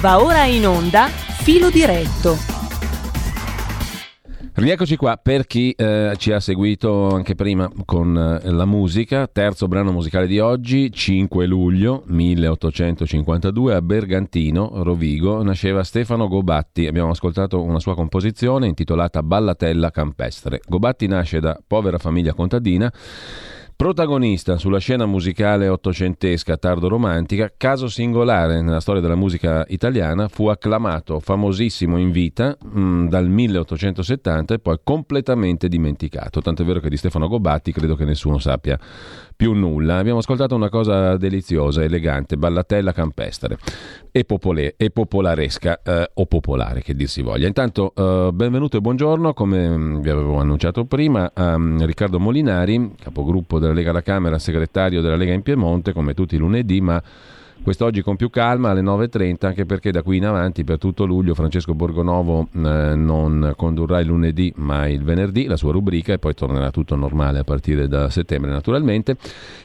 Va ora in onda Filo diretto. Rieccoci qua per chi eh, ci ha seguito anche prima con eh, la musica, terzo brano musicale di oggi, 5 luglio 1852 a Bergantino, Rovigo, nasceva Stefano Gobatti. Abbiamo ascoltato una sua composizione intitolata Ballatella campestre. Gobatti nasce da povera famiglia contadina Protagonista sulla scena musicale ottocentesca tardo-romantica, caso singolare nella storia della musica italiana, fu acclamato famosissimo in vita mh, mm, dal 1870 e poi completamente dimenticato. Tant'è vero che di Stefano Gobatti credo che nessuno sappia più nulla. Abbiamo ascoltato una cosa deliziosa, elegante, ballatella campestre e, popole, e popolaresca eh, o popolare che dir si voglia. Intanto eh, benvenuto e buongiorno, come mm, vi avevo annunciato prima, a um, Riccardo Molinari, capogruppo della Lega alla Camera, segretario della Lega in Piemonte, come tutti i lunedì, ma Quest'oggi con più calma alle 9.30, anche perché da qui in avanti per tutto luglio Francesco Borgonovo eh, non condurrà il lunedì ma il venerdì la sua rubrica e poi tornerà tutto normale a partire da settembre naturalmente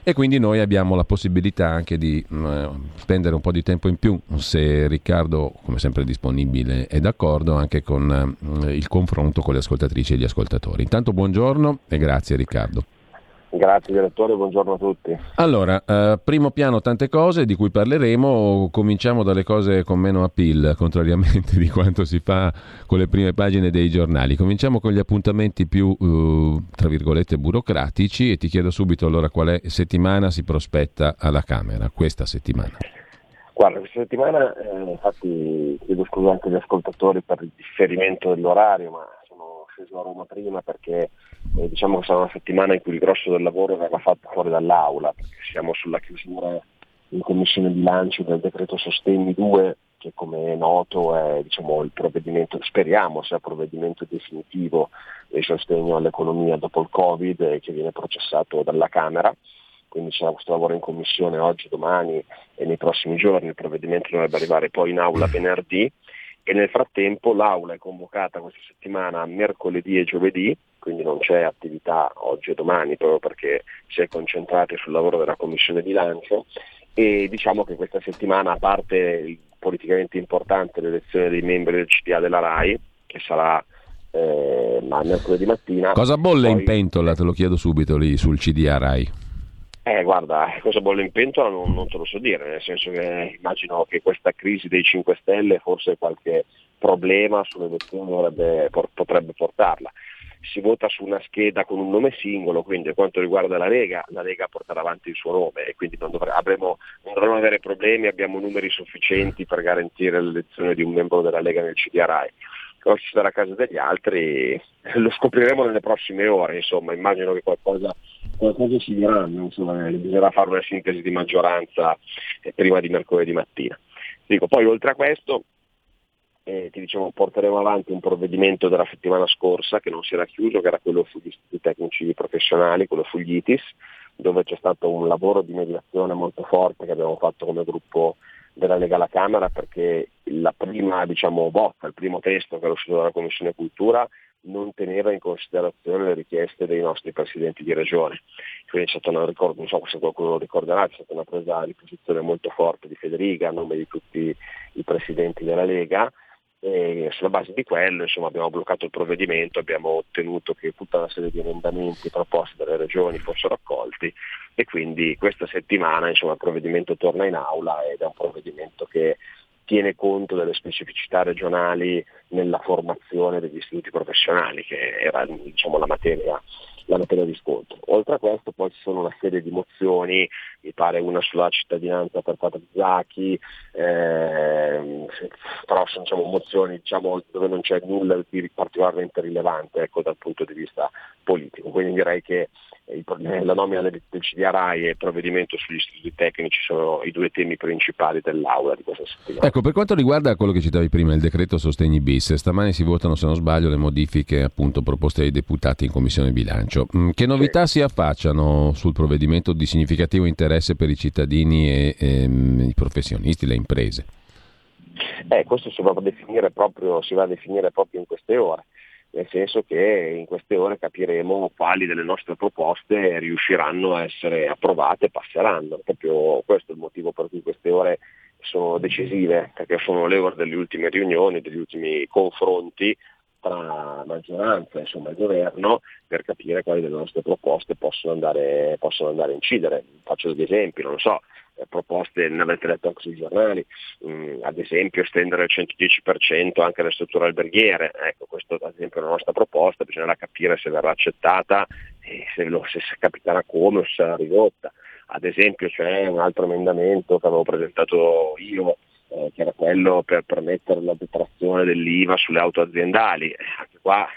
e quindi noi abbiamo la possibilità anche di eh, spendere un po' di tempo in più se Riccardo come sempre disponibile è d'accordo anche con eh, il confronto con le ascoltatrici e gli ascoltatori. Intanto buongiorno e grazie Riccardo. Grazie direttore, buongiorno a tutti. Allora, eh, primo piano tante cose di cui parleremo, cominciamo dalle cose con meno appeal, contrariamente di quanto si fa con le prime pagine dei giornali. Cominciamo con gli appuntamenti più, eh, tra virgolette, burocratici e ti chiedo subito allora quale settimana si prospetta alla Camera, questa settimana. Guarda, questa settimana, eh, infatti chiedo scusa anche agli ascoltatori per il differimento dell'orario, ma sceso a Roma prima perché eh, diciamo che sarà una settimana in cui il grosso del lavoro verrà fatto fuori dall'aula, perché siamo sulla chiusura in commissione bilancio del decreto Sostegni 2, che come è noto è diciamo, il provvedimento, speriamo sia il provvedimento definitivo di sostegno all'economia dopo il Covid e che viene processato dalla Camera. Quindi c'è questo lavoro in commissione oggi, domani e nei prossimi giorni, il provvedimento dovrebbe arrivare poi in aula venerdì e nel frattempo l'aula è convocata questa settimana mercoledì e giovedì, quindi non c'è attività oggi e domani proprio perché si è concentrati sul lavoro della commissione bilancio e diciamo che questa settimana a parte il politicamente importante l'elezione dei membri del CDA della RAI che sarà eh, mercoledì mattina. Cosa bolle poi... in pentola, te lo chiedo subito lì sul CDA RAI? Eh, guarda, cosa bolle in pentola non, non, te lo so dire, nel senso che immagino che questa crisi dei 5 Stelle forse qualche problema sulle elezioni potrebbe portarla. Si vota su una scheda con un nome singolo, quindi per quanto riguarda la Lega, la Lega porterà avanti il suo nome e quindi non, dovre, avremo, non dovremo avere problemi, abbiamo numeri sufficienti per garantire l'elezione di un membro della Lega nel CDRI cosa sarà a casa degli altri lo scopriremo nelle prossime ore, insomma, immagino che qualcosa, qualcosa ci diranno, insomma, bisognerà fare una sintesi di maggioranza eh, prima di mercoledì mattina. Dico, poi oltre a questo eh, ti dicevo, porteremo avanti un provvedimento della settimana scorsa che non si era chiuso, che era quello sugli istituti tecnici professionali, quello sugli ITIS, dove c'è stato un lavoro di mediazione molto forte che abbiamo fatto come gruppo della Lega alla Camera perché la prima diciamo, bozza, il primo testo che era uscito dalla Commissione Cultura non teneva in considerazione le richieste dei nostri presidenti di regione. Quindi c'è stata una, ricordo, non so se qualcuno lo ricorderà, c'è stata una presa di posizione molto forte di Federica a nome di tutti i presidenti della Lega e sulla base di quello insomma, abbiamo bloccato il provvedimento, abbiamo ottenuto che tutta una serie di emendamenti proposti dalle regioni fossero accolti e quindi questa settimana insomma, il provvedimento torna in aula ed è un provvedimento che tiene conto delle specificità regionali nella formazione degli istituti professionali, che era diciamo, la materia la materia di scontro. Oltre a questo poi ci sono una serie di mozioni, mi pare una sulla cittadinanza per Patrizzacchi, ehm, però sono diciamo, mozioni diciamo, dove non c'è nulla di particolarmente rilevante ecco, dal punto di vista politico. Quindi direi che la nomina del, del CDRI e il provvedimento sugli istituti tecnici sono i due temi principali dell'Aula di questa settimana. Ecco, per quanto riguarda quello che citavi prima, il decreto sostegni bis, stamani si votano, se non sbaglio, le modifiche appunto proposte dai deputati in Commissione Bilancio. Mm, che novità sì. si affacciano sul provvedimento di significativo interesse per i cittadini e, e ehm, i professionisti, le imprese? Eh, questo si va, proprio, si va a definire proprio in queste ore nel senso che in queste ore capiremo quali delle nostre proposte riusciranno a essere approvate e passeranno. Proprio questo è il motivo per cui queste ore sono decisive, perché sono le ore delle ultime riunioni, degli ultimi confronti tra maggioranza insomma, il governo per capire quali delle nostre proposte possono andare, possono andare a incidere. Faccio degli esempi, non lo so, eh, proposte, ne avete letto anche sui giornali, mh, ad esempio estendere il 110% anche alle strutture alberghiere, ecco questo ad esempio è una nostra proposta, bisognerà capire se verrà accettata e se, lo, se capiterà come o se sarà ridotta. Ad esempio c'è un altro emendamento che avevo presentato io eh, che era quello per permettere la detrazione dell'IVA sulle auto aziendali. Eh, anche qua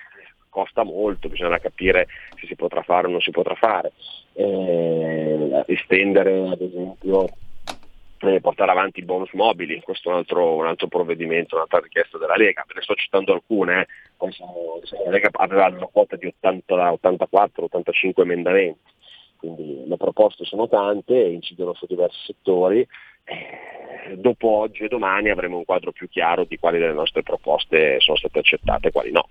costa molto, bisogna capire se si potrà fare o non si potrà fare. Eh, estendere ad esempio eh, portare avanti i bonus mobili, questo è un altro, un altro, provvedimento, un'altra richiesta della Lega, ve ne sto citando alcune, eh. la Lega aveva una quota di 84-85 emendamenti, quindi le proposte sono tante, incidono su diversi settori, eh, dopo oggi e domani avremo un quadro più chiaro di quali delle nostre proposte sono state accettate e quali no.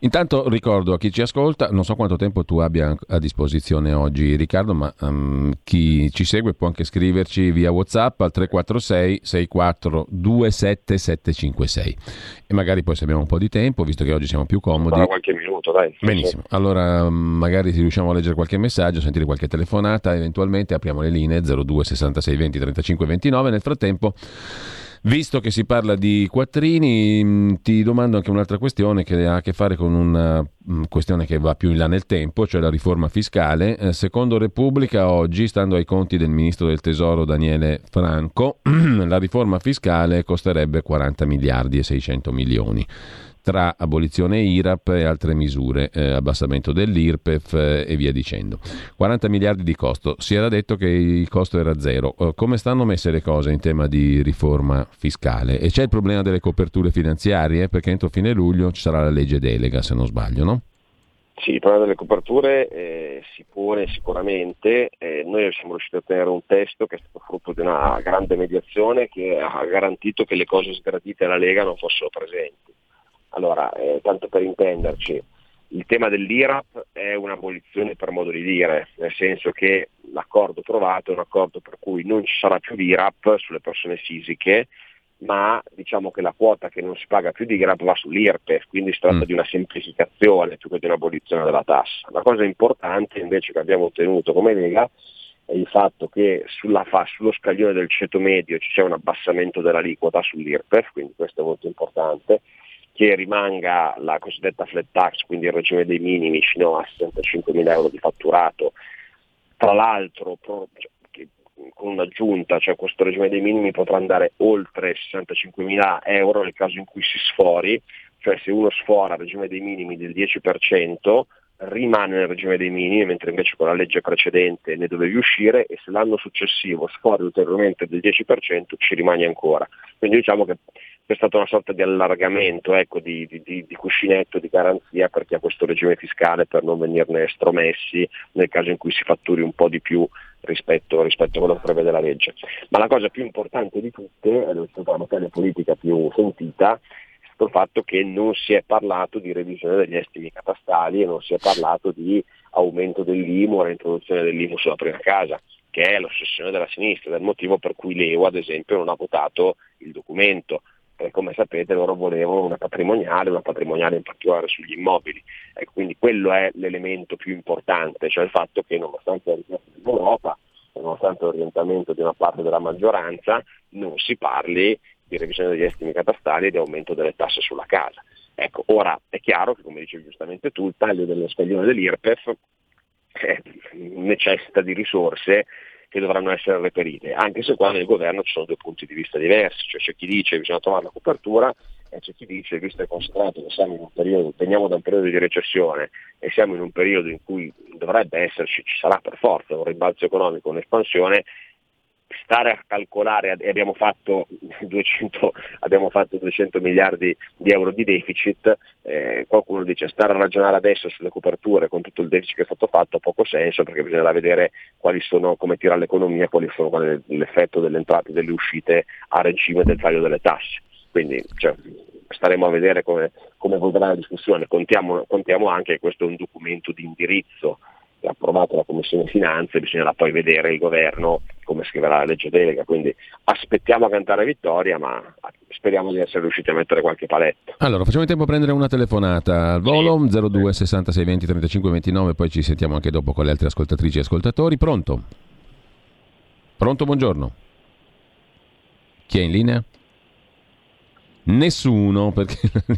Intanto ricordo a chi ci ascolta, non so quanto tempo tu abbia a disposizione oggi Riccardo, ma um, chi ci segue può anche scriverci via Whatsapp al 346 64 27756 e magari poi se abbiamo un po' di tempo, visto che oggi siamo più comodi... Ancora qualche minuto, dai. Benissimo, allora magari se riusciamo a leggere qualche messaggio, sentire qualche telefonata, eventualmente apriamo le linee 02 66 20 35 29 2019. Nel frattempo, visto che si parla di quattrini, mm, ti domando anche un'altra questione che ha a che fare con una mm, questione che va più in là nel tempo, cioè la riforma fiscale. Eh, secondo Repubblica, oggi, stando ai conti del ministro del Tesoro Daniele Franco, la riforma fiscale costerebbe 40 miliardi e 600 milioni tra abolizione IRAP e altre misure, eh, abbassamento dell'IRPEF eh, e via dicendo. 40 miliardi di costo, si era detto che il costo era zero. Eh, come stanno messe le cose in tema di riforma fiscale? E c'è il problema delle coperture finanziarie? Perché entro fine luglio ci sarà la legge delega, se non sbaglio, no? Sì, il problema delle coperture eh, si pone sicuramente, eh, noi siamo riusciti a ottenere un testo che è stato frutto di una grande mediazione che ha garantito che le cose sgradite alla Lega non fossero presenti. Allora, eh, tanto per intenderci, il tema dell'IRAP è un'abolizione per modo di dire, nel senso che l'accordo trovato è un accordo per cui non ci sarà più l'IRAP sulle persone fisiche, ma diciamo che la quota che non si paga più di IRAP va sull'IRPE, quindi si tratta mm. di una semplificazione più che di un'abolizione della tassa. La cosa importante invece che abbiamo ottenuto come Lega è il fatto che sulla, sullo scaglione del ceto medio ci sia un abbassamento dell'aliquota sull'IRPEF, quindi questo è molto importante, che rimanga la cosiddetta flat tax, quindi il regime dei minimi fino a 65.000 euro di fatturato. Tra l'altro pro, cioè, con un'aggiunta, cioè questo regime dei minimi potrà andare oltre 65.000 euro nel caso in cui si sfori, cioè se uno sfora il regime dei minimi del 10%, rimane nel regime dei minimi, mentre invece con la legge precedente ne dovevi uscire e se l'anno successivo sfori ulteriormente del 10% ci rimani ancora. Quindi diciamo che c'è stato una sorta di allargamento ecco, di, di, di, cuscinetto, di garanzia per chi ha questo regime fiscale per non venirne estromessi nel caso in cui si fatturi un po' di più rispetto, rispetto a quello che prevede la legge. Ma la cosa più importante di tutte, ed è stata la materia politica più sentita, è stato il fatto che non si è parlato di revisione degli estimi catastali e non si è parlato di aumento dell'IMU o reintroduzione dell'IMU sulla prima casa che è l'ossessione della sinistra, del motivo per cui l'EU ad esempio non ha votato il documento eh, come sapete loro volevano una patrimoniale, una patrimoniale in particolare sugli immobili. Ecco, quindi quello è l'elemento più importante, cioè il fatto che nonostante la richiesta dell'Europa, nonostante l'orientamento di una parte della maggioranza, non si parli di revisione degli estimi catastali e di aumento delle tasse sulla casa. Ecco, ora è chiaro che, come dicevi giustamente tu, il taglio dello scaglione dell'IRPEF eh, necessita di risorse che dovranno essere reperite, anche se qua nel governo ci sono due punti di vista diversi, cioè c'è chi dice che bisogna trovare la copertura e c'è chi dice, visto e considerato che siamo in un periodo, veniamo da un periodo di recessione e siamo in un periodo in cui dovrebbe esserci, ci sarà per forza un rimbalzo economico, un'espansione, stare a calcolare, abbiamo fatto 200, abbiamo fatto 200 miliardi di euro di deficit, eh, qualcuno dice stare a ragionare adesso sulle coperture con tutto il deficit che è stato fatto ha poco senso perché bisognerà vedere quali sono, come tira l'economia, quali sono quali, l'effetto delle entrate e delle uscite a regime del taglio delle tasse. Quindi cioè, staremo a vedere come, come evolverà la discussione, contiamo, contiamo anche che questo è un documento di indirizzo approvato la Commissione Finanze, bisognerà poi vedere il governo come scriverà la legge delega, quindi aspettiamo a cantare vittoria, ma speriamo di essere riusciti a mettere qualche paletto. Allora, facciamo in tempo a prendere una telefonata al volo sì. 02 66 20 35 29, poi ci sentiamo anche dopo con le altre ascoltatrici e ascoltatori. Pronto? Pronto, buongiorno. Chi è in linea? Nessuno, perché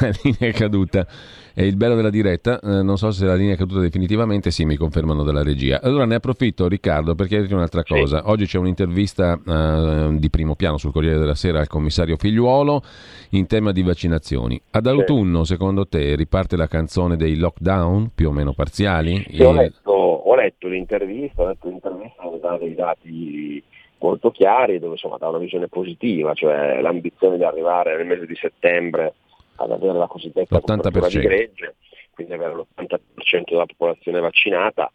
la linea è caduta. È il bello della diretta, eh, non so se la linea è caduta definitivamente, sì, mi confermano dalla regia. Allora ne approfitto, Riccardo, per chiederti un'altra cosa. Sì. Oggi c'è un'intervista eh, di primo piano sul Corriere della Sera al commissario Figliuolo in tema di vaccinazioni. Ad autunno, sì. secondo te, riparte la canzone dei lockdown, più o meno parziali? Sì, e... ho, letto, ho, letto, l'intervista, ho letto l'intervista, ho dato dei dati molto chiari dove insomma dà una visione positiva, cioè l'ambizione di arrivare nel mese di settembre ad avere la cosiddetta copertura di gregge, quindi avere l'80% della popolazione vaccinata,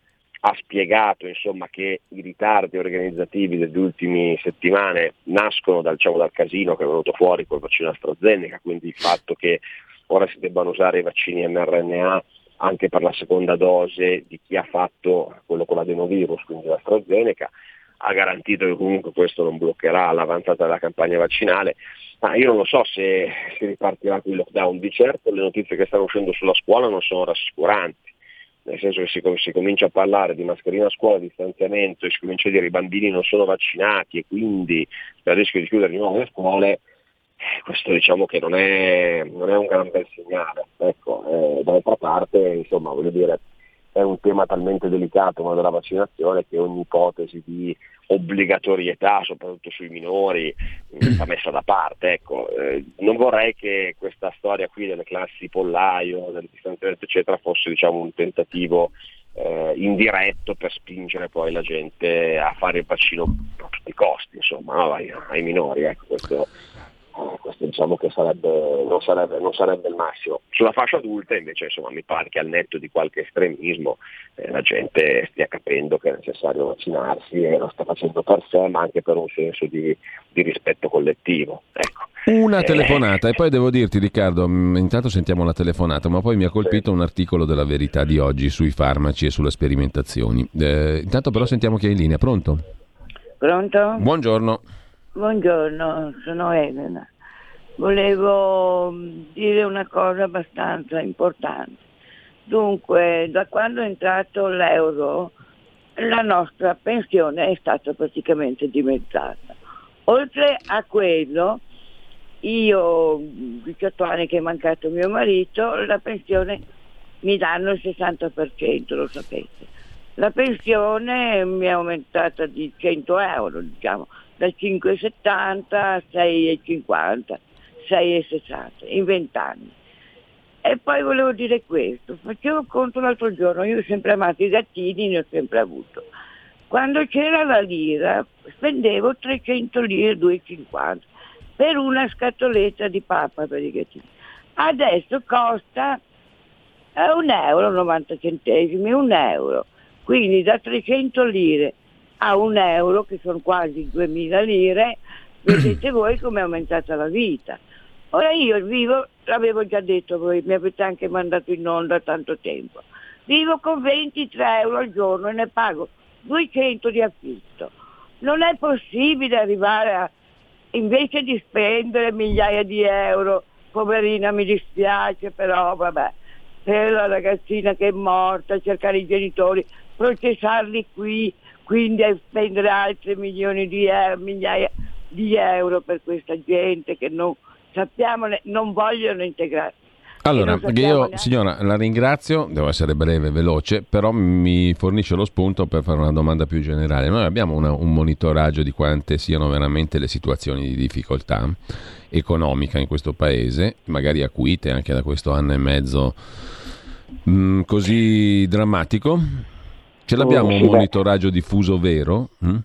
ha spiegato insomma, che i ritardi organizzativi delle ultime settimane nascono dal, diciamo, dal casino che è venuto fuori col vaccino AstraZeneca, quindi il fatto che ora si debbano usare i vaccini mRNA anche per la seconda dose di chi ha fatto quello con l'adenovirus, quindi l'AstraZeneca, ha garantito che comunque questo non bloccherà l'avanzata della campagna vaccinale, ma io non lo so se si ripartirà con il lockdown. Di certo le notizie che stanno uscendo sulla scuola non sono rassicuranti, nel senso che si, si comincia a parlare di mascherina a scuola, distanziamento, e si comincia a dire che i bambini non sono vaccinati e quindi c'è il rischio di chiudere di nuovo le scuole, eh, questo diciamo che non è, non è un gran bel segnale. Ecco, eh, dall'altra parte, insomma, voglio dire, è un tema talmente delicato quello della vaccinazione che ogni ipotesi di obbligatorietà, soprattutto sui minori, va messa da parte. Ecco, eh, non vorrei che questa storia qui delle classi pollaio, del distanziamento eccetera, fosse diciamo, un tentativo eh, indiretto per spingere poi la gente a fare il vaccino a tutti i costi, insomma, ai, ai, minori. Ecco, questo eh, questo diciamo che sarebbe, non, sarebbe, non, sarebbe, il massimo. Sulla fascia adulta invece insomma, mi pare che al netto di qualche estremismo eh, la gente stia capendo che è necessario vaccinarsi e lo sta facendo per sé ma anche per un senso di, di rispetto collettivo. Ecco. Una eh, telefonata e poi devo dirti Riccardo, mm, intanto sentiamo la telefonata, ma poi mi ha colpito sì. un articolo della verità di oggi sui farmaci e sulle sperimentazioni. Eh, intanto però sentiamo chi è in linea, pronto? Pronto? Buongiorno. Buongiorno, sono Elena. Volevo mm, dire una cosa abbastanza importante. Dunque, da quando è entrato l'euro, la nostra pensione è stata praticamente dimezzata. Oltre a quello, io, 18 anni che è mancato mio marito, la pensione mi danno il 60%, lo sapete. La pensione mi è aumentata di 100 euro, diciamo, da 5,70 a 6,50, 6,60 in 20 anni. E poi volevo dire questo, facevo conto l'altro giorno, io ho sempre amato i gattini, ne ho sempre avuto. Quando c'era la lira spendevo 300 lire, 2,50 per una scatoletta di pappa per i gattini. Adesso costa un euro 90 centesimi, un euro. Quindi da 300 lire a un euro, che sono quasi 2000 lire, vedete voi come è aumentata la vita. Ora io vivo, l'avevo già detto voi, mi avete anche mandato in onda tanto tempo, vivo con 23 euro al giorno e ne pago 200 di affitto. Non è possibile arrivare a, invece di spendere migliaia di euro, poverina mi dispiace, però vabbè, per la ragazzina che è morta, cercare i genitori, processarli qui, quindi a spendere altri milioni di euro, migliaia di euro per questa gente che non sappiamo, non vogliono integrarsi. Allora, io signora la ringrazio, devo essere breve e veloce, però mi fornisce lo spunto per fare una domanda più generale. Noi abbiamo una, un monitoraggio di quante siano veramente le situazioni di difficoltà economica in questo paese, magari acuite anche da questo anno e mezzo mh, mm, così drammatico? Ce l'abbiamo un monitoraggio diffuso vero? Mm?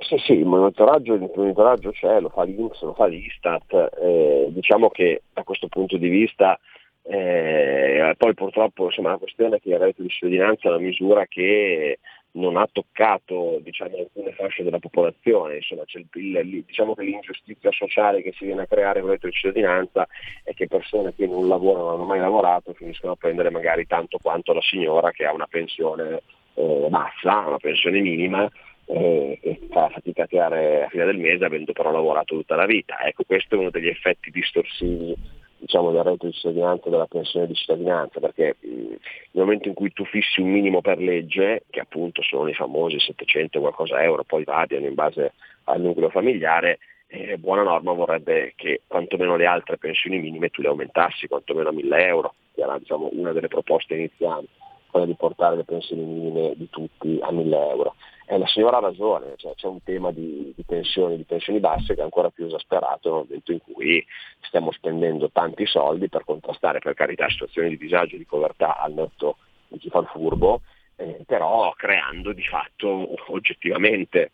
Sì, sì, il monitoraggio, il monitoraggio c'è, lo fa l'Inps, lo fa l'Istat, eh, diciamo che da questo punto di vista eh, poi purtroppo insomma, la questione è che il reddito di cittadinanza è una misura che non ha toccato diciamo, alcune fasce della popolazione, insomma c'è il, diciamo che l'ingiustizia sociale che si viene a creare con il reddito di cittadinanza è che persone che non lavorano, non hanno mai lavorato, finiscono a prendere magari tanto quanto la signora che ha una pensione eh, bassa, una pensione minima eh, e fa fatica a tirare a fine del mese avendo però lavorato tutta la vita. Ecco, questo è uno degli effetti distorsivi diciamo, del reddito di cittadinanza e della pensione di cittadinanza, perché mh, nel momento in cui tu fissi un minimo per legge, che appunto sono i famosi 700 qualcosa euro, poi variano in base al nucleo familiare, eh, buona norma vorrebbe che quantomeno le altre pensioni minime tu le aumentassi, quantomeno a 1000 euro, che era diciamo, una delle proposte iniziali, quella di portare le pensioni minime di tutti a 1000 euro. E la signora ha ragione, cioè, c'è un tema di, di, pensioni, di pensioni basse che è ancora più esasperato nel momento in cui stiamo spendendo tanti soldi per contrastare per carità situazioni di disagio e di povertà al netto di chi fa il furbo, eh, però creando di fatto oggettivamente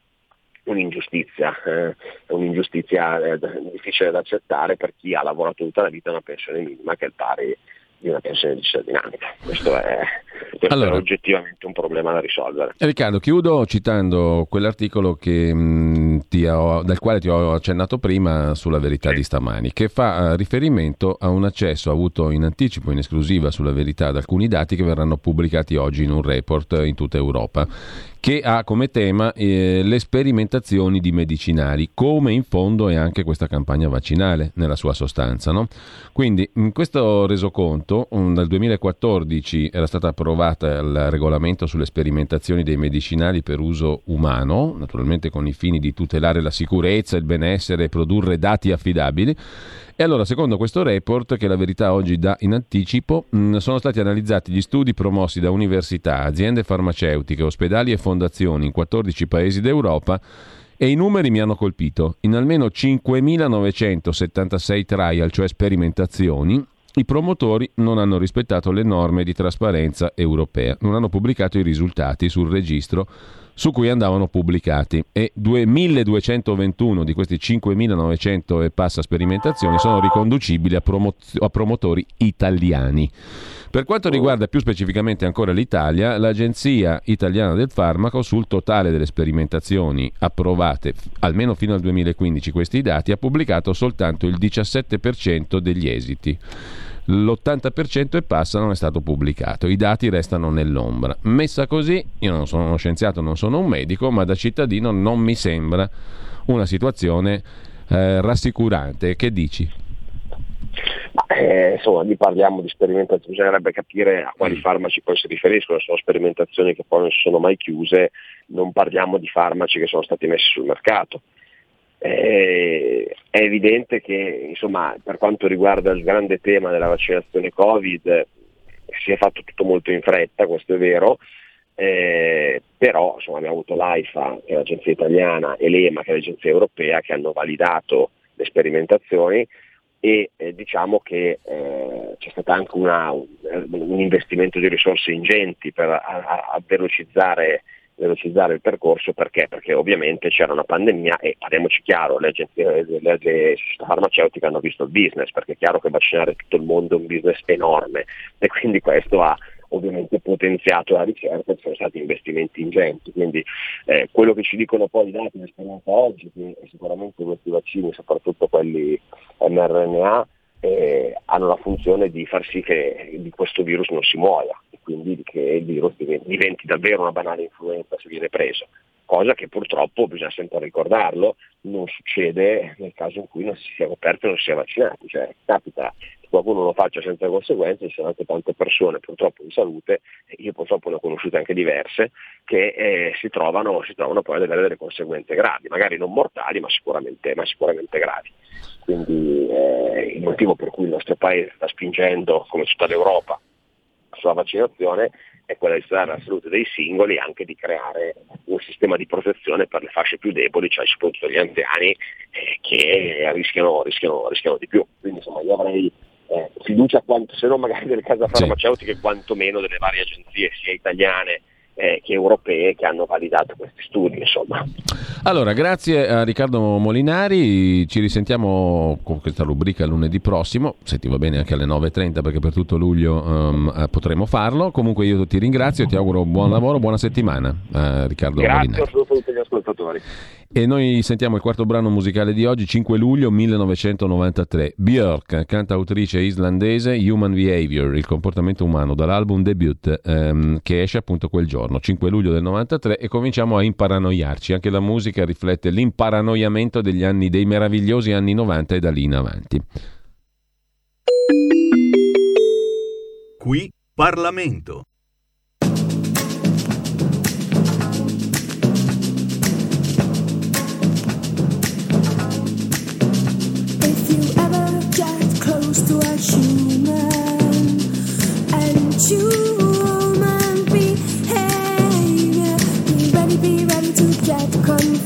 un'ingiustizia, eh, un'ingiustizia eh, difficile da accettare per chi ha lavorato tutta la vita una pensione minima che è il pari di una pensione di cittadinanza. Questo, è, questo allora, è, oggettivamente un problema da risolvere. Riccardo, chiudo citando quell'articolo che, mh, ho, del quale ti ho accennato prima sulla verità sì. di stamani, che fa uh, riferimento a un accesso avuto in anticipo, in esclusiva sulla verità ad alcuni dati che verranno pubblicati oggi in un report in tutta Europa che ha come tema eh, le sperimentazioni di medicinali, come in fondo è anche questa campagna vaccinale nella sua sostanza. No? Quindi in questo resoconto um, dal 2014 era stato approvato il regolamento sulle sperimentazioni dei medicinali per uso umano, naturalmente con i fini di tutelare la sicurezza, il benessere e produrre dati affidabili. E allora, secondo questo report, che la verità oggi dà in anticipo, mh, sono stati analizzati gli studi promossi da università, aziende farmaceutiche, ospedali e fondazioni in 14 paesi d'Europa e i numeri mi hanno colpito. In almeno 5.976 trial, cioè sperimentazioni, i promotori non hanno rispettato le norme di trasparenza europea, non hanno pubblicato i risultati sul registro su cui andavano pubblicati e 2221 di questi 5900 e passa sperimentazioni sono riconducibili a, promoz- a promotori italiani. Per quanto riguarda più specificamente ancora l'Italia, l'Agenzia Italiana del Farmaco sul totale delle sperimentazioni approvate almeno fino al 2015 questi dati ha pubblicato soltanto il 17% degli esiti l'80% e passa non è stato pubblicato, i dati restano nell'ombra. Messa così, io non sono uno scienziato, non sono un medico, ma da cittadino non mi sembra una situazione eh, rassicurante. Che dici? Eh, insomma, lì parliamo di sperimentazioni, bisognerebbe capire a quali mm. farmaci poi si riferiscono, sono sperimentazioni che poi non si sono mai chiuse, non parliamo di farmaci che sono stati messi sul mercato è evidente che insomma, per quanto riguarda il grande tema della vaccinazione Covid si è fatto tutto molto in fretta, questo è vero, eh, però insomma, abbiamo avuto l'AIFA, che è l'agenzia italiana, e l'EMA, che è l'agenzia europea, che hanno validato le sperimentazioni. E eh, diciamo che eh, c'è stato anche una, un, investimento di risorse ingenti per a, a velocizzare velocizzare il percorso perché? Perché ovviamente c'era una pandemia e parliamoci chiaro, le agenzie, le agenzie farmaceutiche hanno visto il business, perché è chiaro che vaccinare tutto il mondo è un business enorme e quindi questo ha ovviamente potenziato la ricerca ci sono stati investimenti ingenti. Quindi eh, quello che ci dicono poi i dati di esperienza oggi, che sicuramente questi vaccini, soprattutto quelli mRNA, eh, hanno la funzione di far sì che questo virus non si muoia e quindi che il virus diventi davvero una banale influenza se viene preso, cosa che purtroppo, bisogna sempre ricordarlo, non succede nel caso in cui non si sia coperto e non si sia vaccinati, cioè capita qualcuno lo faccia senza conseguenze, ci sono anche tante persone purtroppo in salute, io purtroppo ne ho conosciute anche diverse, che eh, si, trovano, si, trovano, poi ad avere delle conseguenze gravi, magari non mortali ma sicuramente, ma sicuramente gravi. Quindi eh, il motivo per cui il nostro Paese sta spingendo, come tutta l'Europa, sulla vaccinazione è quella di tutelare la salute dei singoli e anche di creare un sistema di protezione per le fasce più deboli, cioè soprattutto gli anziani eh, che rischiano, rischiano, rischiano, di più. Quindi insomma io avrei fiducia, quanto, se non magari delle case farmaceutiche, sì. quantomeno delle varie agenzie, sia italiane eh, che europee che hanno validato questi studi. Insomma. Allora, grazie a Riccardo Molinari, ci risentiamo con questa rubrica lunedì prossimo, se ti va bene anche alle 9.30 perché per tutto luglio um, potremo farlo. Comunque io ti ringrazio e ti auguro buon lavoro, buona settimana uh, Riccardo grazie Molinari. Grazie a tutti gli ascoltatori. E noi sentiamo il quarto brano musicale di oggi, 5 luglio 1993. Björk, cantautrice islandese, Human Behavior, il comportamento umano, dall'album debut ehm, che esce appunto quel giorno, 5 luglio del 93, e cominciamo a imparanoiarci. Anche la musica riflette l'imparanoiamento degli anni, dei meravigliosi anni 90 e da lì in avanti. Qui Parlamento. come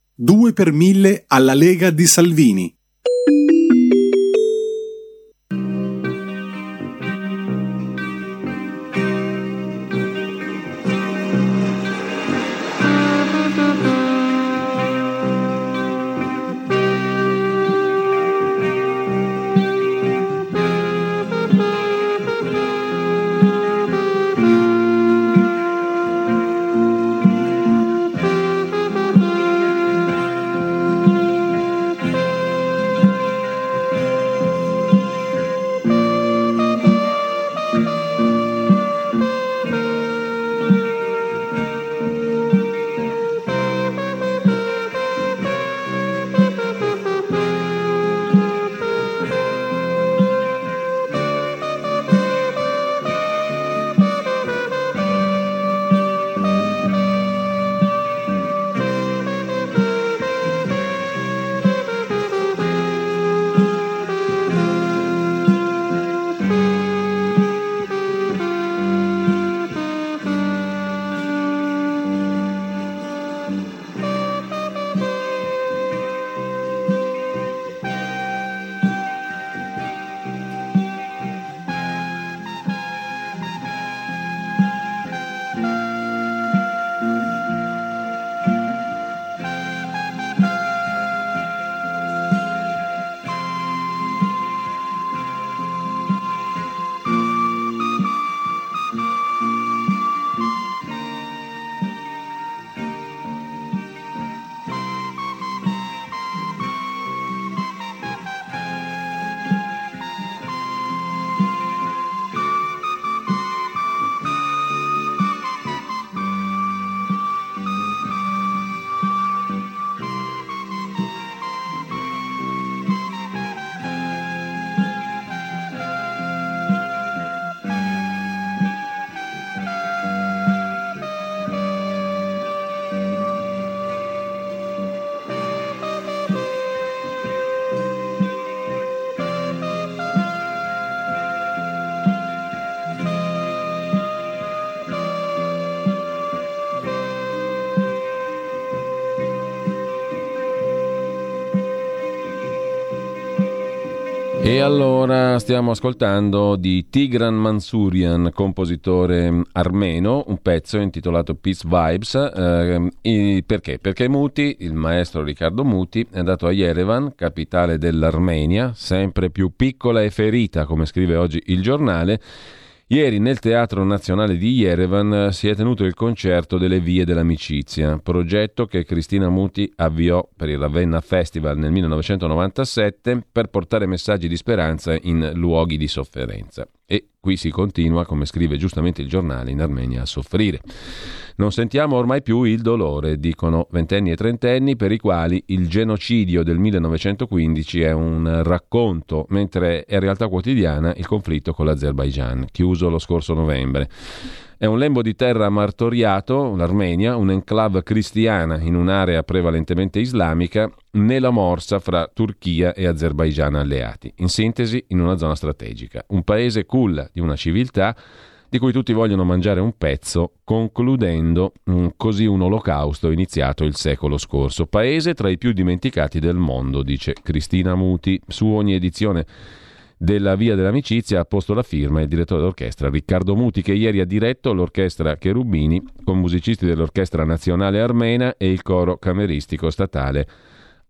2 per 1000 alla Lega di Salvini. Allora stiamo ascoltando di Tigran Mansurian, compositore armeno, un pezzo intitolato Peace Vibes. Eh, perché? Perché Muti, il maestro Riccardo Muti, è andato a Yerevan, capitale dell'Armenia, sempre più piccola e ferita, come scrive oggi il giornale Ieri nel Teatro Nazionale di Yerevan si è tenuto il concerto delle Vie dell'Amicizia, progetto che Cristina Muti avviò per il Ravenna Festival nel 1997 per portare messaggi di speranza in luoghi di sofferenza. E qui si continua, come scrive giustamente il giornale, in Armenia a soffrire. Non sentiamo ormai più il dolore, dicono ventenni e trentenni, per i quali il genocidio del 1915 è un racconto, mentre è realtà quotidiana il conflitto con l'Azerbaigian, chiuso lo scorso novembre. È un lembo di terra martoriato, l'Armenia, un'enclave cristiana in un'area prevalentemente islamica, nella morsa fra Turchia e Azerbaigian alleati. In sintesi, in una zona strategica. Un paese culla di una civiltà di cui tutti vogliono mangiare un pezzo, concludendo mm, così un olocausto iniziato il secolo scorso. Paese tra i più dimenticati del mondo, dice Cristina Muti. Su ogni edizione della Via dell'Amicizia ha posto la firma il direttore d'orchestra Riccardo Muti, che ieri ha diretto l'orchestra Cherubini con musicisti dell'Orchestra Nazionale Armena e il coro cameristico statale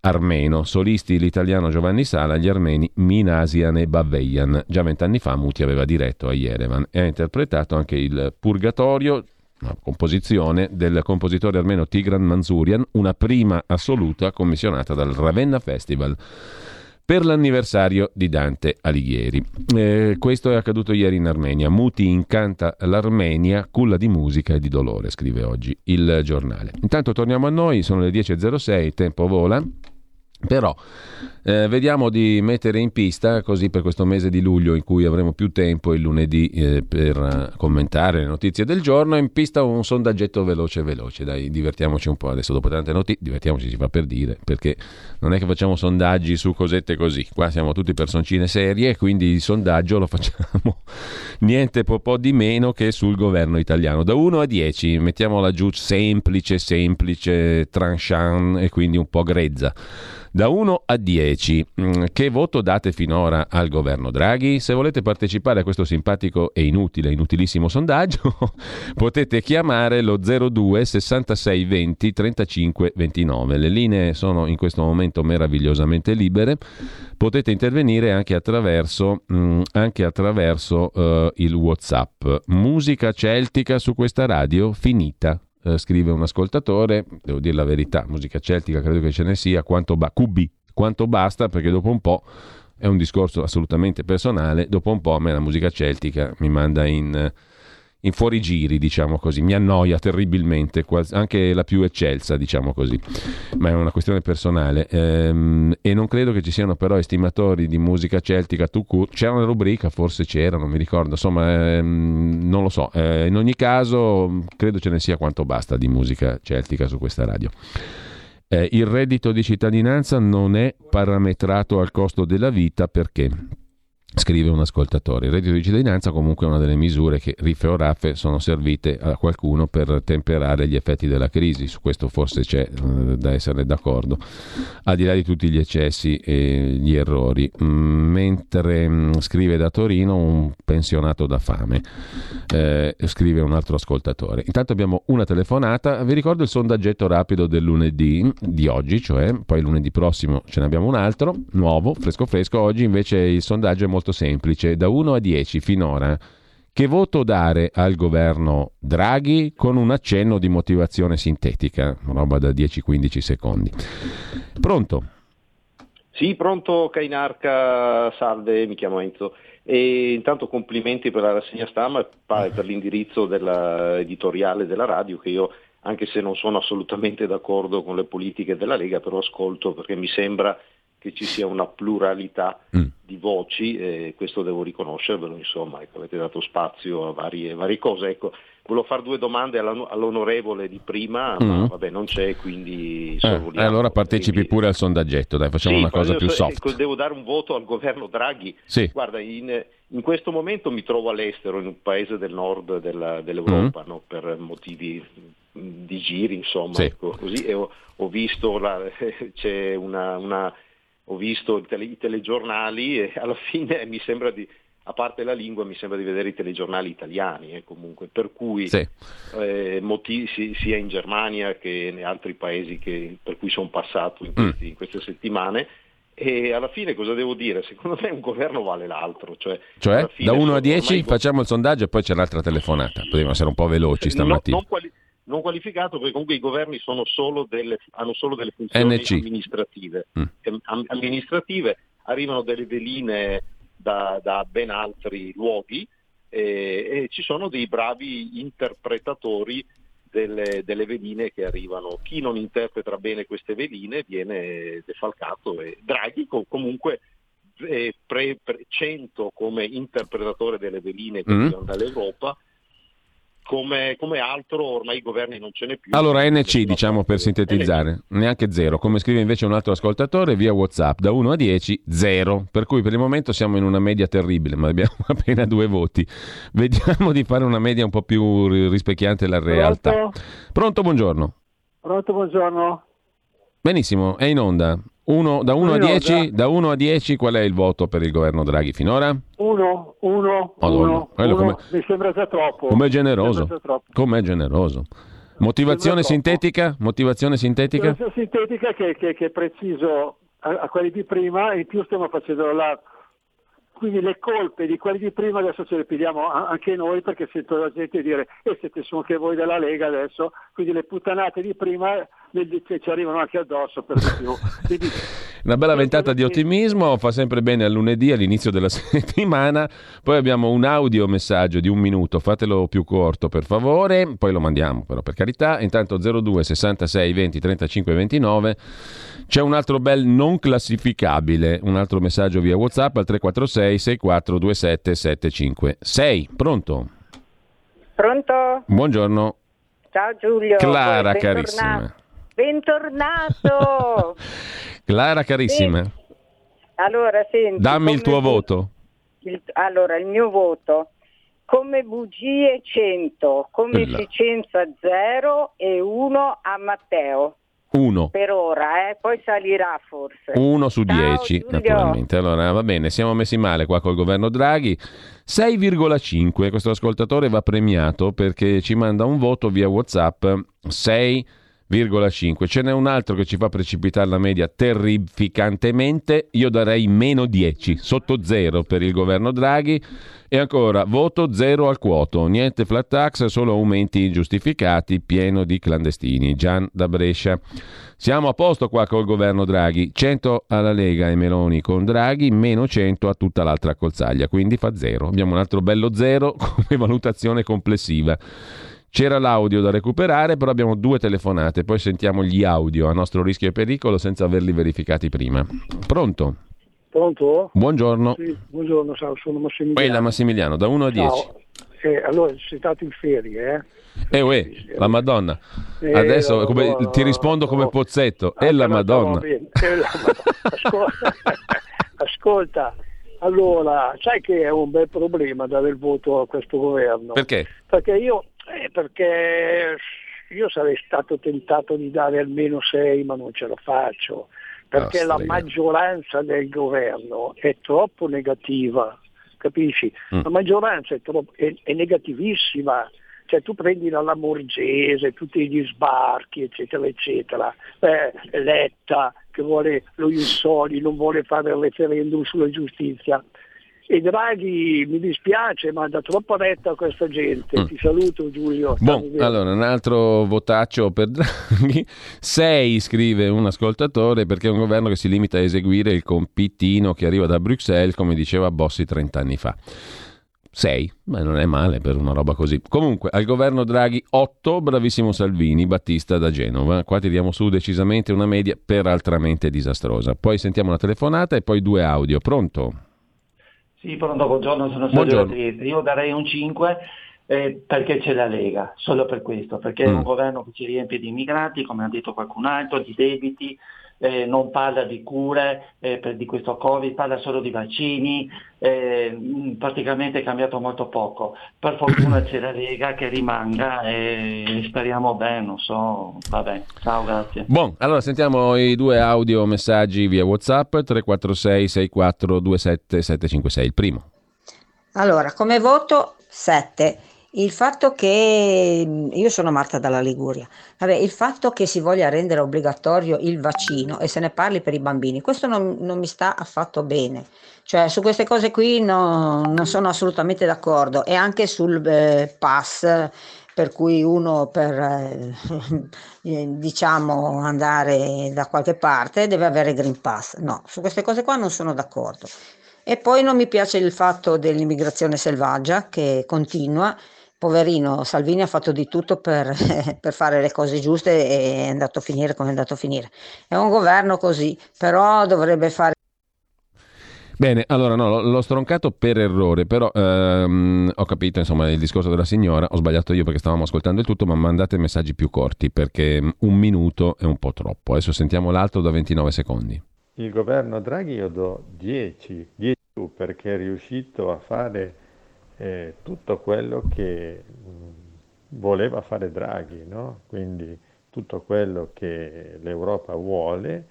armeno. Solisti l'italiano Giovanni Sala, gli armeni Minasian e Baveian. Già vent'anni fa Muti aveva diretto a Yerevan e ha interpretato anche il Purgatorio, una composizione del compositore armeno Tigran Manzurian, una prima assoluta commissionata dal Ravenna Festival per l'anniversario di Dante Alighieri. Eh, questo è accaduto ieri in Armenia. Muti incanta l'Armenia, culla di musica e di dolore, scrive oggi il giornale. Intanto torniamo a noi, sono le 10.06, il tempo vola. Però eh, vediamo di mettere in pista, così per questo mese di luglio in cui avremo più tempo il lunedì eh, per commentare le notizie del giorno, in pista un sondaggetto veloce veloce, dai, divertiamoci un po' adesso dopo tante notizie, divertiamoci si fa per dire, perché non è che facciamo sondaggi su cosette così, qua siamo tutti personcine serie, quindi il sondaggio lo facciamo. Niente po', po' di meno che sul governo italiano, da 1 a 10, mettiamola giù semplice, semplice, tranchant e quindi un po' grezza. Da 1 a 10, mm, che voto date finora al governo Draghi? Se volete partecipare a questo simpatico e inutile, inutilissimo sondaggio, potete chiamare lo 02 66 20 35 29. Le linee sono in questo momento meravigliosamente libere. Potete intervenire anche attraverso, mm, anche attraverso uh, il WhatsApp. Musica celtica su questa radio finita eh, scrive un ascoltatore, devo dire la verità, musica celtica credo che ce ne sia, quanto, ba- QB, quanto basta perché dopo un po' è un discorso assolutamente personale, dopo un po' a me la musica celtica mi manda in in fuorigiri, diciamo così. Mi annoia terribilmente, anche la più eccelsa, diciamo così, ma è una questione personale. Ehm, e non credo che ci siano però estimatori di musica celtica C'era una rubrica, forse c'era, non mi ricordo, insomma, ehm, non lo so. Eh, in ogni caso, credo ce ne sia quanto basta di musica celtica su questa radio. Eh, il reddito di cittadinanza non è parametrato al costo della vita perché? Scrive un ascoltatore. Il reddito di cittadinanza comunque è una delle misure che riffe o raffe sono servite a qualcuno per temperare gli effetti della crisi, su questo forse c'è eh, da essere d'accordo, al di là di tutti gli eccessi e gli errori. Mm, mentre mm, scrive da Torino un pensionato da fame, eh, scrive un altro ascoltatore. Intanto abbiamo una telefonata, vi ricordo il sondaggetto rapido del lunedì di oggi, cioè poi lunedì prossimo ce ne abbiamo un altro, nuovo, fresco fresco, oggi invece il sondaggio è molto molto semplice, da 1 a 10 finora. Che voto dare al governo Draghi con un accenno di motivazione sintetica, roba da 10-15 secondi. Pronto? Sì, pronto Cainarca, salve, mi chiamo Enzo. E intanto complimenti per la rassegna stamma e per l'indirizzo dell'editoriale della radio che io, anche se non sono assolutamente d'accordo con le politiche della Lega, però ascolto perché mi sembra che ci sia una pluralità mm. di voci, e questo devo riconoscervelo, insomma, ecco, avete dato spazio a varie, varie cose. Ecco, volevo fare due domande all'onorevole di prima, mm. ma vabbè non c'è, quindi... Eh, allora partecipi quindi... pure al sondaggetto, dai, facciamo sì, una cosa più soft. Ecco, devo dare un voto al governo Draghi. Sì. Guarda, in, in, questo momento mi trovo all'estero, in un paese del nord della, dell'Europa, mm. no, per motivi di giri, insomma, sì. ecco, così, e ho, ho visto, la, c'è una, una ho visto tele, i telegiornali e alla fine mi sembra di, a parte la lingua, mi sembra di vedere i telegiornali italiani, eh, comunque, per cui sì. eh, motivi, sia in Germania che in altri paesi che, per cui sono passato in, questi, mm. in, queste settimane. E alla fine cosa devo dire? Secondo me un governo vale l'altro. Cioè, cioè da 1 a 10 facciamo il sondaggio e poi c'è un'altra telefonata. Dobbiamo essere un po' veloci stamattina. Non, non, quali- non qualificato perché comunque i governi solo delle, hanno solo delle funzioni amministrative. Mm. amministrative. Arrivano delle veline da, da ben altri luoghi e, e, ci sono dei bravi interpretatori delle, delle, veline che arrivano. Chi non interpreta bene queste veline viene defalcato e Draghi comunque è pre, pre, 100 come interpretatore delle veline che mm. arrivano dall'Europa come, come, altro ormai i governi non ce n'è più. Allora NC diciamo per sintetizzare, NC. neanche zero, come scrive invece un altro ascoltatore via Whatsapp, da 1 a 10 zero, per cui per il momento siamo in una media terribile, ma abbiamo appena due voti. Vediamo di fare una media un po' più rispecchiante la realtà. Pronto, Pronto buongiorno. Pronto, buongiorno. Benissimo, è in onda. Uno, da, 1 a 10, da 1 a 10 qual è il voto per il governo Draghi finora? 1, 1, 1. Mi sembra già troppo. Com'è generoso. Com'è generoso. Motivazione sintetica? Motivazione sintetica? Motivazione sintetica che, che, che è preciso a, a, quelli di prima, in più stiamo facendo la quindi le colpe di quelli di prima adesso ce le pigliamo anche noi perché sento la gente dire e eh, siete su anche voi della Lega adesso, quindi le puttanate di prima ci arrivano anche addosso per di più. Quindi, Una bella ventata di ottimismo, fa sempre bene al lunedì all'inizio della settimana, poi abbiamo un audio messaggio di un minuto, fatelo più corto per favore, poi lo mandiamo però per carità, intanto 02 66 20 35 29 c'è un altro bel non classificabile, un altro messaggio via WhatsApp al 346 6427 756. Pronto? Pronto? Buongiorno. Ciao Giulio. Clara carissima. Bentornato. Clara carissima. Sì. Allora, senti, Dammi il tuo bu- voto. Il, allora, il mio voto. Come bugie 100, come efficienza 0 e 1 a Matteo. 1. Per ora, eh? poi salirà forse. 1 su 10, naturalmente. Allora, va bene, siamo messi male qua col governo Draghi. 6,5. Questo ascoltatore va premiato perché ci manda un voto via WhatsApp 6,5. Ce n'è un altro che ci fa precipitare la media terrificantemente. Io darei meno 10, sotto 0 per il governo Draghi. E ancora, voto 0 al quoto, niente flat tax, solo aumenti ingiustificati, pieno di clandestini. Gian da Brescia. Siamo a posto qua col governo Draghi, 100 alla Lega e Meloni con Draghi, meno 100 a tutta l'altra colzaglia, quindi fa 0. Abbiamo un altro bello 0 come valutazione complessiva. C'era l'audio da recuperare, però abbiamo due telefonate, poi sentiamo gli audio a nostro rischio e pericolo senza averli verificati prima. Pronto? Pronto? Buongiorno. Sì, buongiorno, sono Massimiliano. Quella Massimiliano, da 1 a 10. Eh, allora, sei stato in ferie, eh? Eh, uè, la Madonna. Eh, Adesso la come, Madonna, ti rispondo come Pozzetto. È la Madonna. È la Madonna. Ascolta, allora, sai che è un bel problema dare il voto a questo governo? Perché? Perché io, eh, perché io sarei stato tentato di dare almeno 6, ma non ce la faccio perché la maggioranza del governo è troppo negativa, capisci? Mm. La maggioranza è, troppo, è, è, negativissima, cioè tu prendi la Lamorgese, tutti gli sbarchi, eccetera, eccetera, eh, Letta che vuole lo Insoli, non vuole fare il referendum sulla giustizia, e Draghi mi dispiace ma dà troppa retta a questa gente mm. ti saluto Giulio bon, allora un altro votaccio per Draghi 6 scrive un ascoltatore perché è un governo che si limita a eseguire il compitino che arriva da Bruxelles come diceva Bossi 30 anni fa 6, ma non è male per una roba così. Comunque, al governo Draghi 8, bravissimo Salvini, Battista da Genova. Qua tiriamo su decisamente una media peraltramente disastrosa. Poi sentiamo una telefonata e poi due audio. Pronto? Sì, pronto, buongiorno, sono Sergio Io darei un 5. eh, perché c'è la Lega, solo per questo, perché mm. è un governo che ci riempie di immigrati, come ha detto qualcun altro, di debiti, eh, non parla di cure eh, per, di questo Covid, parla solo di vaccini, eh, praticamente è cambiato molto poco. Per fortuna c'è la Lega che rimanga e speriamo bene, non so, vabbè, ciao, grazie. Buon, allora sentiamo i due audio messaggi via Whatsapp 346 6427 756, il primo. Allora, come voto 7. Il fatto che io sono Marta dalla Liguria, vabbè, il fatto che si voglia rendere obbligatorio il vaccino e se ne parli per i bambini, questo non, non mi sta affatto bene. Cioè, su queste cose qui no, non sono assolutamente d'accordo e anche sul eh, pass per cui uno per eh, diciamo andare da qualche parte deve avere Green Pass. No, su queste cose qua non sono d'accordo. E poi non mi piace il fatto dell'immigrazione selvaggia che continua. Poverino, Salvini ha fatto di tutto per, per, fare le cose giuste e è andato a finire come è andato a finire. È un governo così, però dovrebbe fare Bene, allora no, l'ho stroncato per errore, però ehm, ho capito insomma il discorso della signora, ho sbagliato io perché stavamo ascoltando il tutto, ma mandate messaggi più corti perché un minuto è un po' troppo. Adesso sentiamo l'altro da 29 secondi. Il governo Draghi io do 10, 10 perché è riuscito a fare eh, tutto quello che mh, voleva fare Draghi, no? quindi tutto quello che l'Europa vuole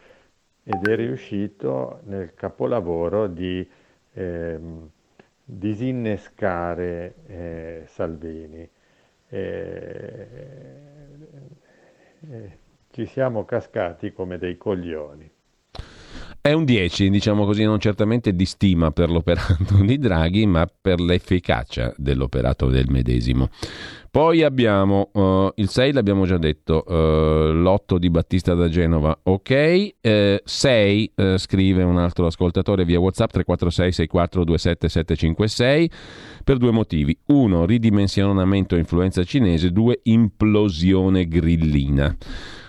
ed è riuscito nel capolavoro di eh, disinnescare eh, Salvini. Eh, eh, ci siamo cascati come dei coglioni. È un 10, diciamo così, non certamente di stima per l'operato di Draghi, ma per l'efficacia dell'operato del medesimo. Poi abbiamo uh, il 6, l'abbiamo già detto, uh, l'8 di Battista da Genova, ok. 6, uh, scrive un altro ascoltatore via WhatsApp 346 6427 756 per due motivi. Uno, ridimensionamento influenza cinese, due, implosione grillina.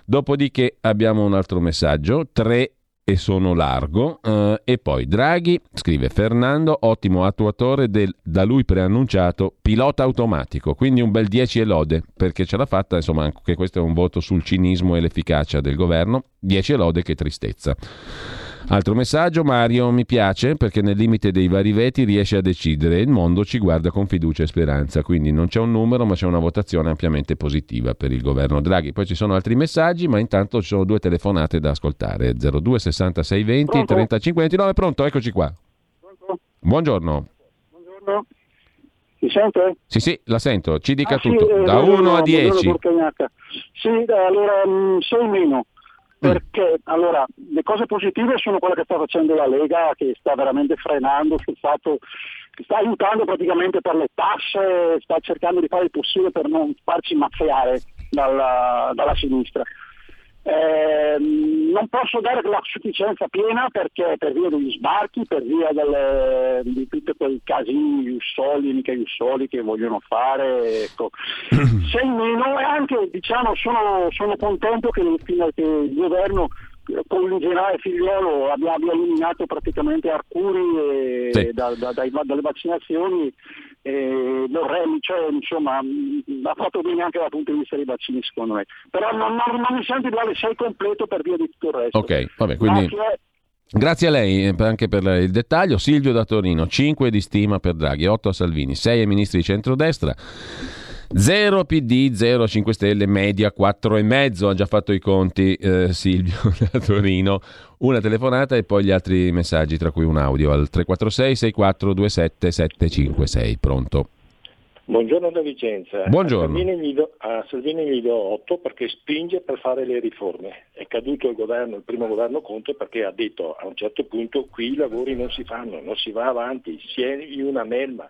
Dopodiché abbiamo un altro messaggio, 3 e sono largo. Uh, e poi Draghi, scrive Fernando, ottimo attuatore del da lui preannunciato pilota automatico. Quindi un bel 10 e lode perché ce l'ha fatta. Insomma, anche questo è un voto sul cinismo e l'efficacia del governo. 10 e lode, che tristezza. Altro messaggio, Mario mi piace perché nel limite dei vari veti riesce a decidere e il mondo ci guarda con fiducia e speranza, quindi non c'è un numero ma c'è una votazione ampiamente positiva per il governo Draghi. Poi ci sono altri messaggi ma intanto ci sono due telefonate da ascoltare, 02 66 20 pronto? 35 29, pronto? Eccoci qua. Pronto? Buongiorno. Buongiorno. Mi sente? Sì, sì, la sento, ci dica ah, tutto, sì, da 1 a 10. Sì, allora 6 mm, meno perché allora le cose positive sono quelle che sta facendo la Lega che sta veramente frenando sul fatto sta aiutando praticamente per le tasse, sta cercando di fare il possibile per non farci mazziare dalla, dalla sinistra. Eh, non posso dare la sufficienza piena perché per via degli sbarchi, per via delle, di tutti quei casini Jussoli, mica Jussoli che vogliono fare. Ecco. Se meno e anche diciamo, sono, sono contento che, che il governo con il generale Figliolo abbia, abbia eliminato praticamente Arcuri sì. da, da, dai, dalle vaccinazioni e Borrelli, cioè, insomma, ha fatto bene anche dal punto di vista dei vaccini secondo me. Però non, non, non mi sento dare 6 completo per via di tutto il resto. Ok, vabbè, quindi... Grazie. Grazie a lei eh, anche per il dettaglio. Silvio da Torino, 5 di stima per Draghi, 8 a Salvini, 6 ai ministri di centrodestra. 0 PD, 0 5 Stelle, media 4,5. Ha già fatto i conti eh, Silvio da Torino. Una telefonata e poi gli altri messaggi, tra cui un audio al 346 6427 756. Pronto? Buongiorno da Vicenza. Buongiorno. A Salvini, gli do, a Salvini gli do 8 perché spinge per fare le riforme. È caduto il, governo, il primo governo Conte perché ha detto a un certo punto qui i lavori non si fanno, non si va avanti, si è in una melma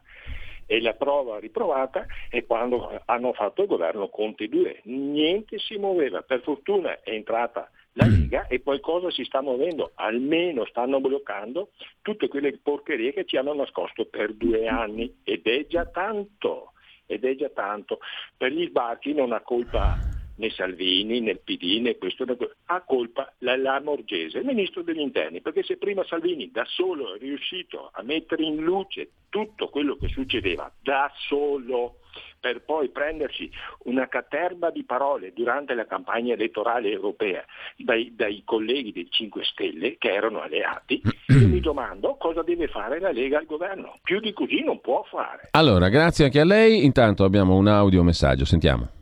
e la prova riprovata è quando hanno fatto il governo Conte 2. Niente si muoveva, per fortuna è entrata la Lega e qualcosa si sta muovendo, almeno stanno bloccando tutte quelle porcherie che ci hanno nascosto per due anni. Ed è già tanto, ed è già tanto. Per gli sbarchi non ha colpa né Salvini né PD né questo né questo. ha colpa la, la Morgese, il ministro degli interni, perché se prima Salvini da solo è riuscito a mettere in luce tutto quello che succedeva, da solo, per poi prendersi una caterba di parole durante la campagna elettorale europea dai, dai colleghi dei 5 Stelle che erano alleati, io mi domando cosa deve fare la Lega al governo. Più di così non può fare. Allora, grazie anche a lei. Intanto abbiamo un audio messaggio, sentiamo.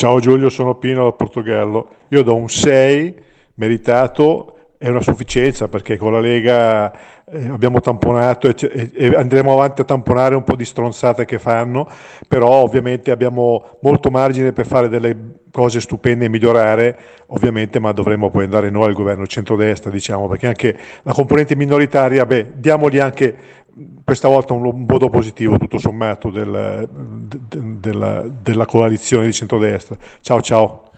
Ciao Giulio, sono Pino dal Portogallo. Io do un 6 meritato è una sufficienza perché con la Lega eh, abbiamo tamponato e, e, e, andremo avanti a tamponare un po' di stronzate che fanno, però ovviamente abbiamo molto margine per fare delle cose stupende e migliorare, ovviamente, ma dovremmo poi andare noi al governo centrodestra, diciamo, perché anche la componente minoritaria, beh, diamogli anche questa volta un, voto positivo tutto sommato del, de, della, della coalizione di centrodestra. Ciao ciao.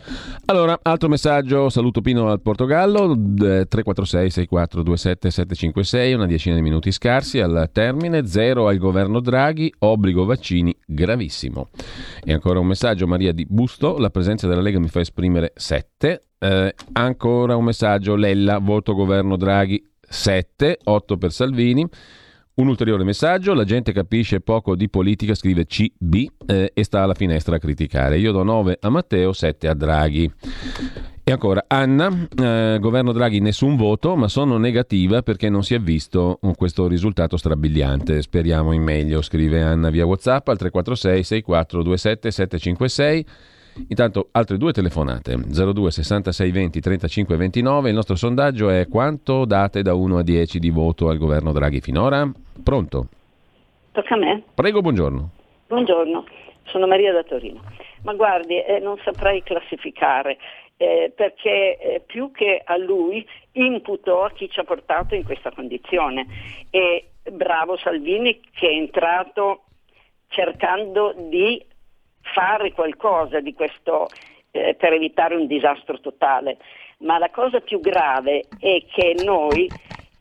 Allora, altro messaggio, saluto Pino al Portogallo, 346 6427 756, una decina di minuti scarsi al termine, zero al governo Draghi, obbligo vaccini gravissimo. E ancora un messaggio, Maria di Busto, la presenza della Lega mi fa esprimere 7, eh, ancora un messaggio, Lella, voto governo Draghi 7, 8 per Salvini. Un ulteriore messaggio, la gente capisce poco di politica, scrive CB eh, e sta alla finestra a criticare. Io do 9 a Matteo, 7 a Draghi. E ancora, Anna, eh, governo Draghi nessun voto, ma sono negativa perché non si è visto questo risultato strabiliante. Speriamo in meglio, scrive Anna via Whatsapp al 346 6427 756. Intanto altre due telefonate 02 66 20 35 29 il nostro sondaggio è quanto date da 1 a 10 di voto al governo Draghi finora? Pronto? Tocca a me? Prego, buongiorno. Buongiorno, sono Maria da Torino. Ma guardi, eh, non saprei classificare eh, perché eh, più che a lui imputo a chi ci ha portato in questa condizione e bravo Salvini che è entrato cercando di fare qualcosa di questo eh, per evitare un disastro totale, ma la cosa più grave è che noi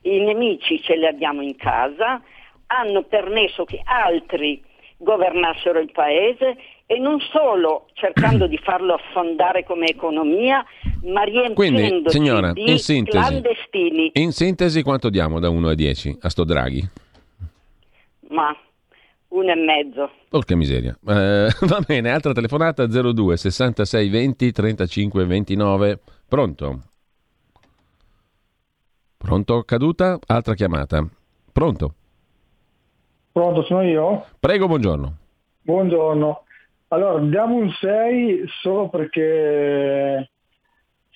i nemici ce li abbiamo in casa, hanno permesso che altri governassero il paese e non solo cercando di farlo affondare come economia, ma riempiendoci signora, di in sintesi, clandestini. In sintesi quanto diamo da 1 a 10 a sto Draghi? Ma uno e mezzo. Porca miseria. Eh, va bene, altra telefonata 02 66 20 35 29. Pronto? Pronto, caduta? Altra chiamata. Pronto? Pronto, sono io? Prego, buongiorno. Buongiorno. Allora, diamo un 6 solo perché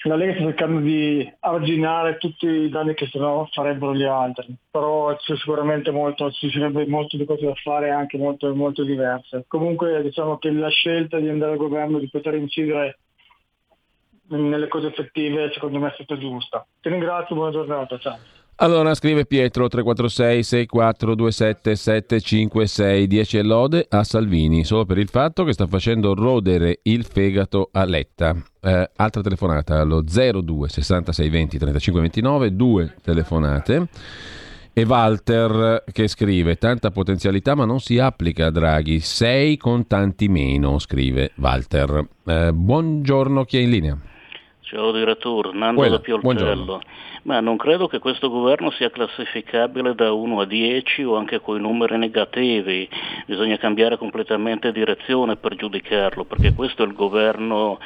la Lega sta cercando di arginare tutti i danni che sennò farebbero gli altri, però c'è sicuramente molto, ci sarebbe molto di cose da fare anche molto, molto diverse. Comunque diciamo che la scelta di andare al governo, di poter incidere nelle cose effettive, secondo me è stata giusta. Ti ringrazio, buona giornata, ciao. Allora scrive Pietro 346 6427 756 10 lode a Salvini solo per il fatto che sta facendo rodere il fegato a Letta. Eh, altra telefonata allo 02 66 20 35 29, due telefonate. E Walter che scrive tanta potenzialità ma non si applica a Draghi, sei con tanti meno, scrive Walter. Eh, buongiorno, chi è in linea? Ciao direttore, Nando Quella, da Pioltello. buongiorno. Ma non credo che questo governo sia classificabile da 1 a 10 o anche con i numeri negativi, bisogna cambiare completamente direzione per giudicarlo, perché questo è il governo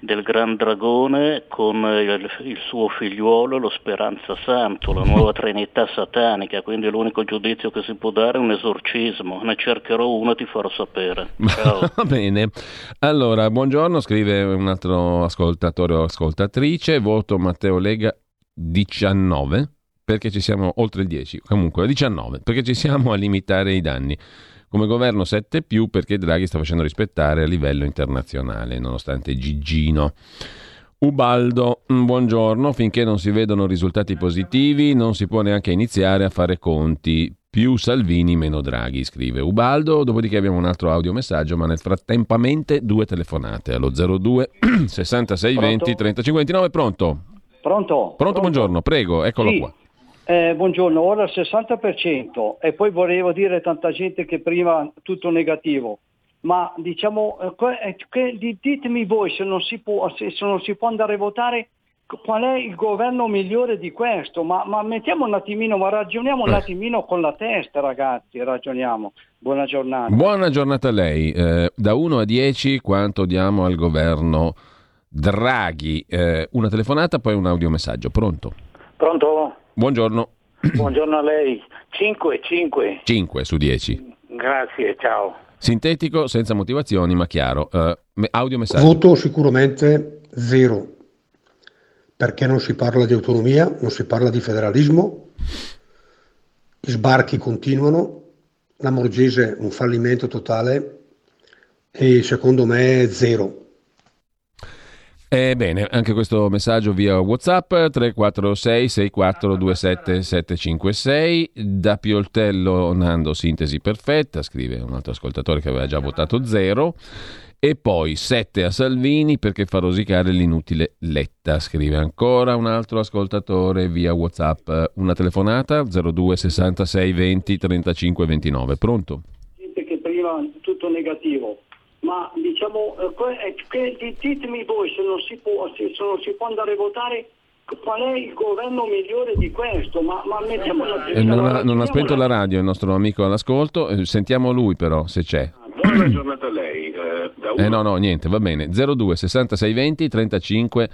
del Gran Dragone con il, il suo figliuolo, lo Speranza Santo, la nuova trinità satanica, quindi l'unico giudizio che si può dare è un esorcismo, ne cercherò uno e ti farò sapere. Ciao. Va bene. Allora, buongiorno, scrive un altro ascoltatore ascoltatrice, voto Matteo Lega 19 perché ci siamo oltre il 10, comunque 19 perché ci siamo a limitare i danni. Come governo 7 più perché Draghi sta facendo rispettare a livello internazionale, nonostante Gigino. Ubaldo, mm, buongiorno, finché non si vedono risultati positivi non si può neanche iniziare a fare conti. Più Salvini, meno Draghi, scrive Ubaldo. Dopodiché abbiamo un altro audiomessaggio, ma nel frattempamente due telefonate allo 02 66 20 Pronto? 35 29. Pronto? Pronto? Pronto, buongiorno, prego, eccolo Sì. qua. Eh, buongiorno, ora il 60% e poi volevo dire a tanta gente che prima tutto negativo. ma diciamo, eh, eh, ditemi voi se non, si può, se non si può andare a votare qual è il governo migliore di questo, ma, ma mettiamo un attimino, ma ragioniamo un Eh. attimino con la testa ragazzi, ragioniamo. Buona giornata. Buona giornata a lei. Eh, da 1 a 10 quanto diamo al governo Draghi? Eh, una telefonata, poi un audiomessaggio. Pronto? Pronto? Buongiorno. Buongiorno a lei. 5, 5. 5 su 10. Grazie, ciao. Sintetico, senza motivazioni, ma chiaro. Eh, me- audiomessaggio. Voto sicuramente zero, perché non si parla di autonomia, non si parla di federalismo, gli sbarchi continuano, la Morgese un fallimento totale. E secondo me zero. Ebbene, anche questo messaggio via WhatsApp 346 6427 756 da Pioltello Nando sintesi perfetta, scrive un altro ascoltatore che aveva già votato zero e poi 7 a Salvini perché fa rosicare l'inutile Letta, scrive ancora un altro ascoltatore via WhatsApp, una telefonata 02 66 20 35 29. Pronto? gente che prima tutto negativo, ma diciamo, eh, eh, ditemi voi se non, si può, se, non si può andare a votare qual è il governo migliore di questo, ma, ma mettiamo una Eh, non, ha, non ha spento la radio il nostro amico all'ascolto, eh, sentiamo lui però se c'è. Buona giornata a lei. Eh, no, no, niente, va bene. 02 66 20 35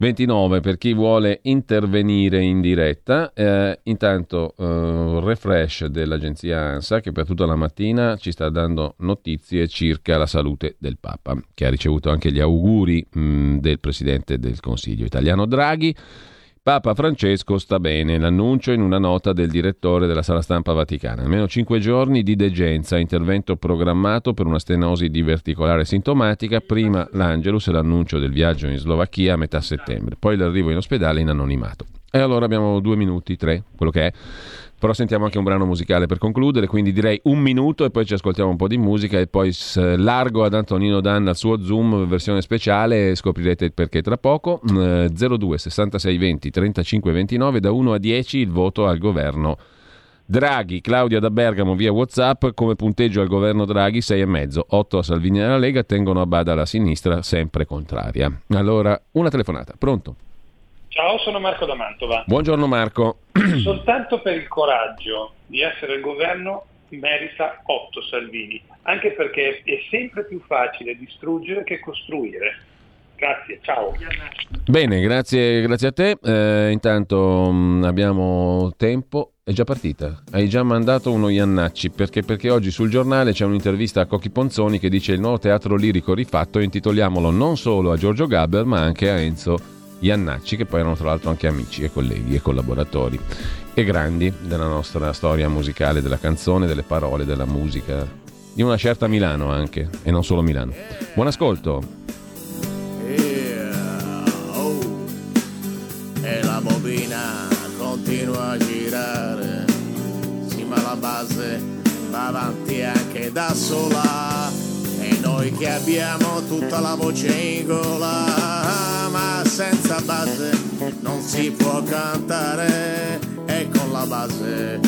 29 per chi vuole intervenire in diretta. Eh, intanto eh, refresh dell'agenzia ANSA che per tutta la mattina ci sta dando notizie circa la salute del Papa, che ha ricevuto anche gli auguri mh, del Presidente del Consiglio italiano Draghi. Papa Francesco sta bene, l'annuncio in una nota del direttore della sala stampa vaticana. Almeno 5 giorni di degenza, intervento programmato per una stenosi diverticolare sintomatica, prima l'Angelus e l'annuncio del viaggio in Slovacchia a metà settembre, poi l'arrivo in ospedale in anonimato. E allora abbiamo due minuti, tre, quello che è. Però sentiamo anche un brano musicale per concludere, quindi direi un minuto e poi ci ascoltiamo un po' di musica e poi largo ad Antonino Danna al suo Zoom versione speciale scoprirete perché tra poco. Mm, 02 66 20 35 29 da 1 a 10 il voto al governo Draghi, Claudia da Bergamo via Whatsapp, come punteggio al governo Draghi 6,5, 8 a Salvini e alla Lega, tengono a bada la sinistra sempre contraria. Allora, una telefonata, pronto? Ciao, sono Marco da Mantova. Buongiorno Marco. Soltanto per il coraggio di essere al governo merita 8 Salvini, anche perché è sempre più facile distruggere che costruire. Grazie, ciao. Bene, grazie, grazie a te. Eh, intanto mh, abbiamo tempo. È già partita. Hai già mandato uno Iannacci perché, perché oggi sul giornale c'è un'intervista a Cocchi Ponzoni che dice il nuovo teatro lirico rifatto e intitoliamolo non solo a Giorgio Gaber ma anche a Enzo Iannacci che poi erano tra l'altro anche amici e colleghi e collaboratori e grandi della nostra storia musicale, della canzone, delle parole, della musica, di una certa Milano anche e non solo Milano. Buon ascolto. e la bobina continua a girare. Sì, ma la base va avanti anche da sola. Noi che abbiamo tutta la voce in gola, ma senza base non si può cantare. E con la base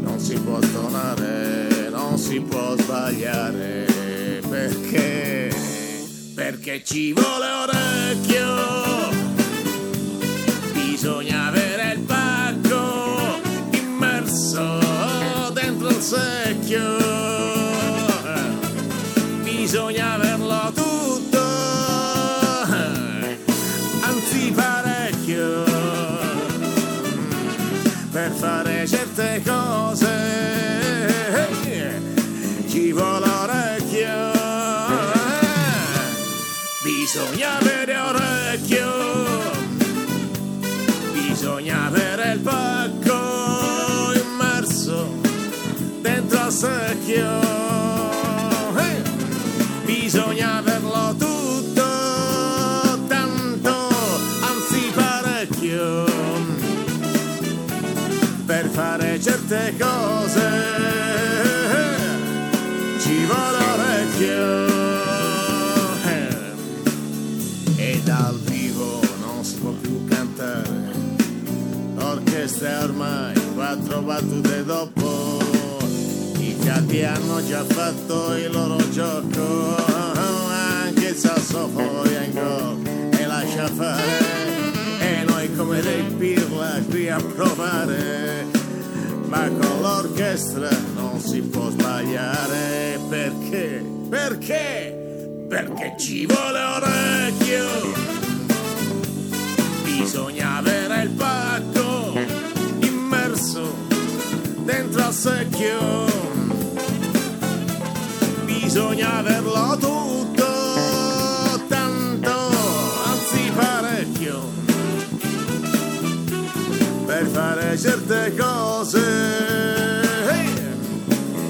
non si può suonare, non si può sbagliare. Perché? Perché ci vuole orecchio bisogna avere il pacco immerso dentro il secchio bisogna averlo tutto. Anzi parecchio. Per fare certe cose ci vuole orecchio. Bisogna avere orecchio. Bisogna avere il pacco immerso dentro al secchio hanno già fatto il loro gioco, anche il sassofono in gol e lascia fare, e noi come dei pirla qui a provare, ma con l'orchestra non si può sbagliare, perché? Perché? Perché ci vuole orecchio, bisogna avere il pacco immerso dentro al secchio bisogna averlo tutto tanto anzi parecchio per fare certe cose.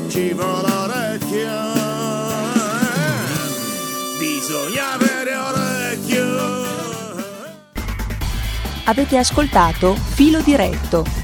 Ci vuole orecchio bisogna avere orecchio. Avete ascoltato Filo diretto